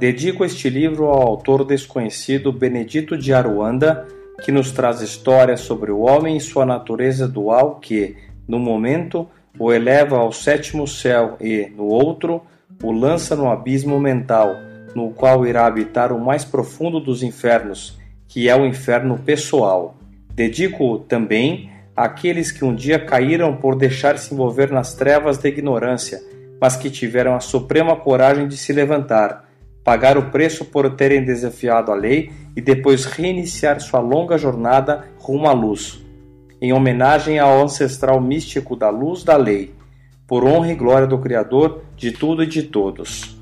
Dedico este livro ao autor desconhecido Benedito de Aruanda, que nos traz histórias sobre o homem e sua natureza dual que, no momento, o eleva ao sétimo céu e, no outro, o lança no abismo mental, no qual irá habitar o mais profundo dos infernos, que é o inferno pessoal. Dedico também àqueles que um dia caíram por deixar-se envolver nas trevas da ignorância, mas que tiveram a suprema coragem de se levantar, pagar o preço por terem desafiado a lei e depois reiniciar sua longa jornada rumo à luz, em homenagem ao ancestral místico da luz da lei, por honra e glória do Criador de tudo e de todos.